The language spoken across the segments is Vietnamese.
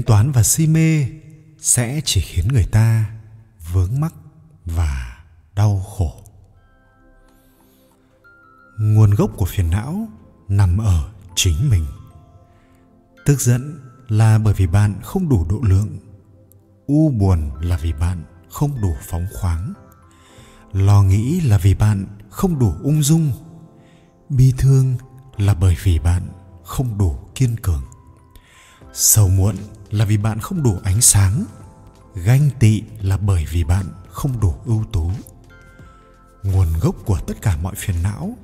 tính toán và si mê sẽ chỉ khiến người ta vướng mắc và đau khổ. Nguồn gốc của phiền não nằm ở chính mình. Tức giận là bởi vì bạn không đủ độ lượng, u buồn là vì bạn không đủ phóng khoáng, lo nghĩ là vì bạn không đủ ung dung, bi thương là bởi vì bạn không đủ kiên cường. Sầu muộn là vì bạn không đủ ánh sáng. Ganh tị là bởi vì bạn không đủ ưu tú. Nguồn gốc của tất cả mọi phiền não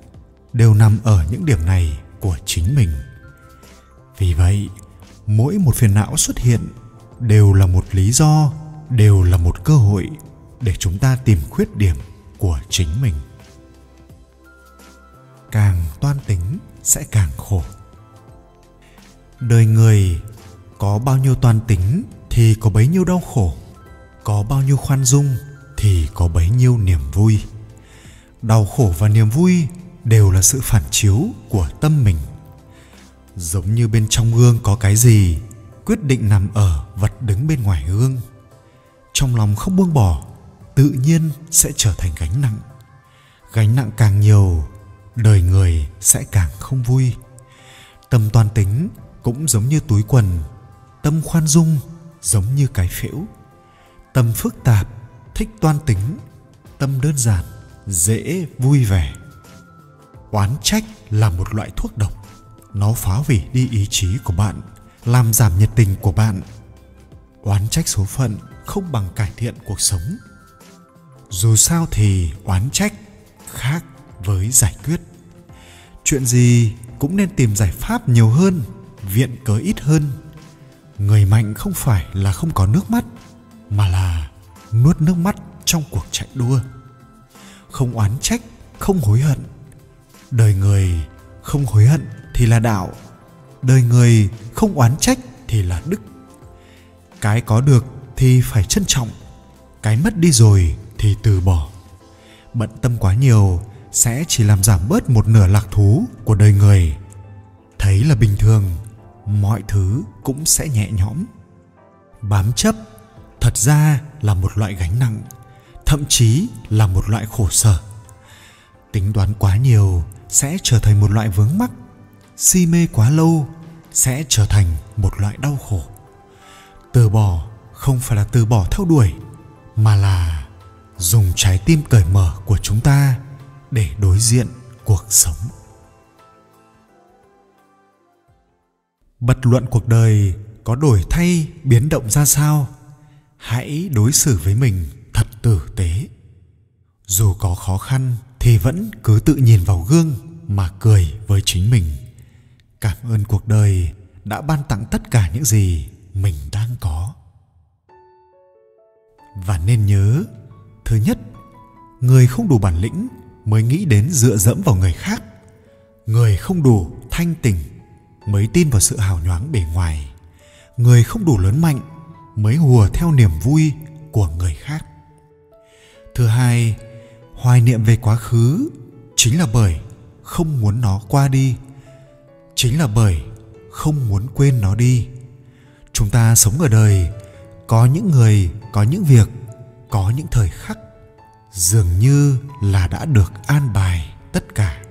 đều nằm ở những điểm này của chính mình. Vì vậy, mỗi một phiền não xuất hiện đều là một lý do, đều là một cơ hội để chúng ta tìm khuyết điểm của chính mình. Càng toan tính sẽ càng khổ. Đời người có bao nhiêu toàn tính thì có bấy nhiêu đau khổ, có bao nhiêu khoan dung thì có bấy nhiêu niềm vui. Đau khổ và niềm vui đều là sự phản chiếu của tâm mình. Giống như bên trong gương có cái gì, quyết định nằm ở vật đứng bên ngoài gương. Trong lòng không buông bỏ, tự nhiên sẽ trở thành gánh nặng. Gánh nặng càng nhiều, đời người sẽ càng không vui. Tâm toan tính cũng giống như túi quần tâm khoan dung giống như cái phễu. Tâm phức tạp, thích toan tính. Tâm đơn giản, dễ vui vẻ. Oán trách là một loại thuốc độc. Nó phá hủy đi ý chí của bạn, làm giảm nhiệt tình của bạn. Oán trách số phận không bằng cải thiện cuộc sống. Dù sao thì oán trách khác với giải quyết. Chuyện gì cũng nên tìm giải pháp nhiều hơn, viện cớ ít hơn người mạnh không phải là không có nước mắt, mà là nuốt nước mắt trong cuộc chạy đua. Không oán trách, không hối hận. Đời người không hối hận thì là đạo. Đời người không oán trách thì là đức. Cái có được thì phải trân trọng, cái mất đi rồi thì từ bỏ. Bận tâm quá nhiều sẽ chỉ làm giảm bớt một nửa lạc thú của đời người. Thấy là bình thường mọi thứ cũng sẽ nhẹ nhõm. Bám chấp thật ra là một loại gánh nặng, thậm chí là một loại khổ sở. Tính toán quá nhiều sẽ trở thành một loại vướng mắc, si mê quá lâu sẽ trở thành một loại đau khổ. Từ bỏ không phải là từ bỏ theo đuổi, mà là dùng trái tim cởi mở của chúng ta để đối diện cuộc sống. Bật luận cuộc đời có đổi thay, biến động ra sao, hãy đối xử với mình thật tử tế. Dù có khó khăn thì vẫn cứ tự nhìn vào gương mà cười với chính mình. Cảm ơn cuộc đời đã ban tặng tất cả những gì mình đang có. Và nên nhớ, thứ nhất, người không đủ bản lĩnh mới nghĩ đến dựa dẫm vào người khác. Người không đủ thanh tình mới tin vào sự hào nhoáng bề ngoài. Người không đủ lớn mạnh mới hùa theo niềm vui của người khác. Thứ hai, hoài niệm về quá khứ chính là bởi không muốn nó qua đi, chính là bởi không muốn quên nó đi. Chúng ta sống ở đời, có những người, có những việc, có những thời khắc dường như là đã được an bài tất cả.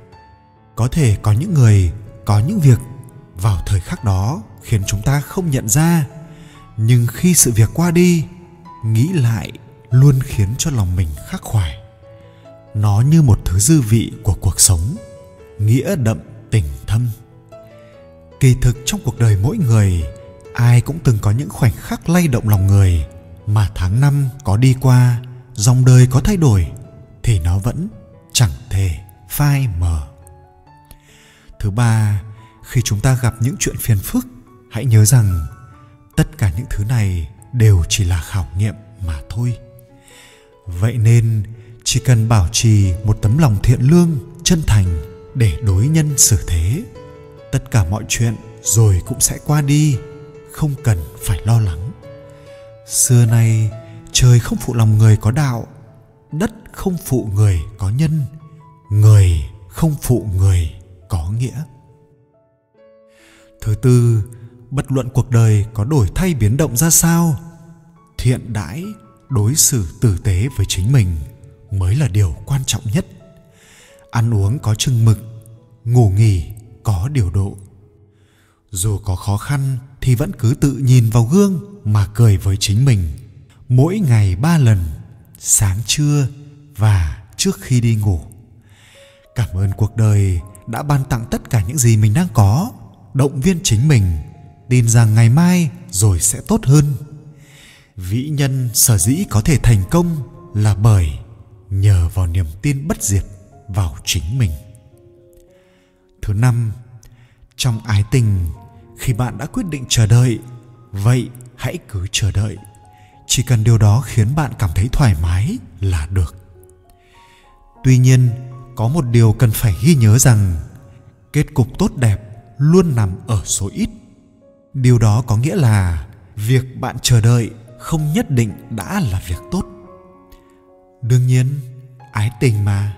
Có thể có những người, có những việc vào thời khắc đó khiến chúng ta không nhận ra. Nhưng khi sự việc qua đi, nghĩ lại luôn khiến cho lòng mình khắc khoải. Nó như một thứ dư vị của cuộc sống, nghĩa đậm tình thâm. Kỳ thực trong cuộc đời mỗi người, ai cũng từng có những khoảnh khắc lay động lòng người mà tháng năm có đi qua, dòng đời có thay đổi thì nó vẫn chẳng thể phai mờ. Thứ ba khi chúng ta gặp những chuyện phiền phức, hãy nhớ rằng tất cả những thứ này đều chỉ là khảo nghiệm mà thôi. Vậy nên, chỉ cần bảo trì một tấm lòng thiện lương, chân thành để đối nhân xử thế, tất cả mọi chuyện rồi cũng sẽ qua đi, không cần phải lo lắng. Xưa nay, trời không phụ lòng người có đạo, đất không phụ người có nhân, người không phụ người có nghĩa thứ tư, bất luận cuộc đời có đổi thay biến động ra sao, thiện đãi đối xử tử tế với chính mình mới là điều quan trọng nhất. Ăn uống có chừng mực, ngủ nghỉ có điều độ. Dù có khó khăn thì vẫn cứ tự nhìn vào gương mà cười với chính mình. Mỗi ngày ba lần, sáng trưa và trước khi đi ngủ. Cảm ơn cuộc đời đã ban tặng tất cả những gì mình đang có động viên chính mình, tin rằng ngày mai rồi sẽ tốt hơn. Vĩ nhân sở dĩ có thể thành công là bởi nhờ vào niềm tin bất diệt vào chính mình. Thứ năm, trong ái tình, khi bạn đã quyết định chờ đợi, vậy hãy cứ chờ đợi. Chỉ cần điều đó khiến bạn cảm thấy thoải mái là được. Tuy nhiên, có một điều cần phải ghi nhớ rằng, kết cục tốt đẹp luôn nằm ở số ít. Điều đó có nghĩa là việc bạn chờ đợi không nhất định đã là việc tốt. Đương nhiên, ái tình mà.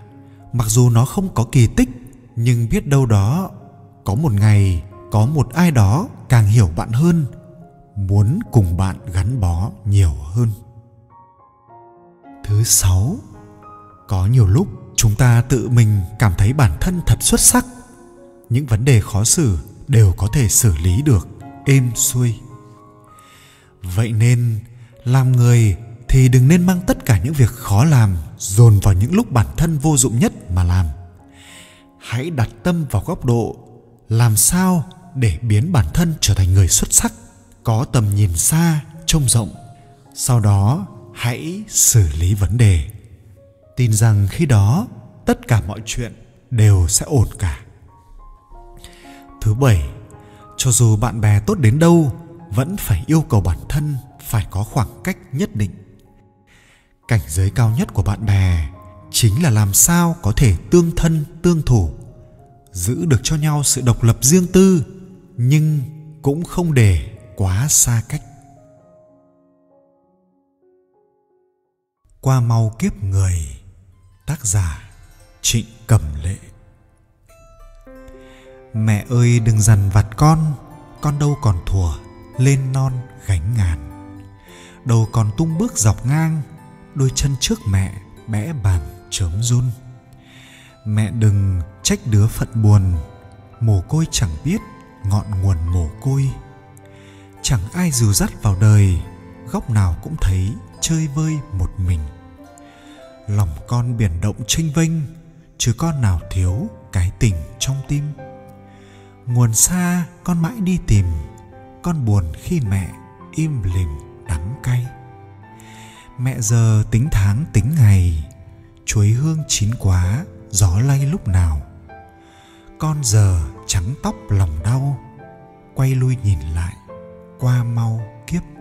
Mặc dù nó không có kỳ tích, nhưng biết đâu đó, có một ngày, có một ai đó càng hiểu bạn hơn, muốn cùng bạn gắn bó nhiều hơn. Thứ sáu, có nhiều lúc chúng ta tự mình cảm thấy bản thân thật xuất sắc những vấn đề khó xử đều có thể xử lý được. Êm xuôi vậy nên, làm người thì đừng nên mang tất cả những việc khó làm dồn vào những lúc bản thân vô dụng nhất mà làm. Hãy đặt tâm vào góc độ làm sao để biến bản thân trở thành người xuất sắc, có tầm nhìn xa, trông rộng. Sau đó, hãy xử lý vấn đề. Tin rằng khi đó, tất cả mọi chuyện đều sẽ ổn cả thứ bảy. Cho dù bạn bè tốt đến đâu, vẫn phải yêu cầu bản thân phải có khoảng cách nhất định. Cảnh giới cao nhất của bạn bè chính là làm sao có thể tương thân, tương thủ, giữ được cho nhau sự độc lập riêng tư, nhưng cũng không để quá xa cách. Qua mau kiếp người, tác giả trịnh cẩm lệ mẹ ơi, đừng dằn vặt con. Con đâu còn thùa, lên non gánh ngàn. Đầu còn tung bước dọc ngang, đôi chân trước mẹ, bẽ bàn chớm run. Mẹ đừng trách đứa phận buồn, mồ côi chẳng biết ngọn nguồn mồ côi. Chẳng ai dìu dắt vào đời, góc nào cũng thấy chơi vơi một mình. Lòng con biển động tranh vênh, chứ con nào thiếu cái tình trong tim nguồn xa, con mãi đi tìm. Con buồn khi mẹ im lìm đắng cay. Mẹ giờ tính tháng, tính ngày. Chuối hương chín quá, gió lay lúc nào. Con giờ trắng tóc lòng đau. Quay lui nhìn lại, qua mau kiếp.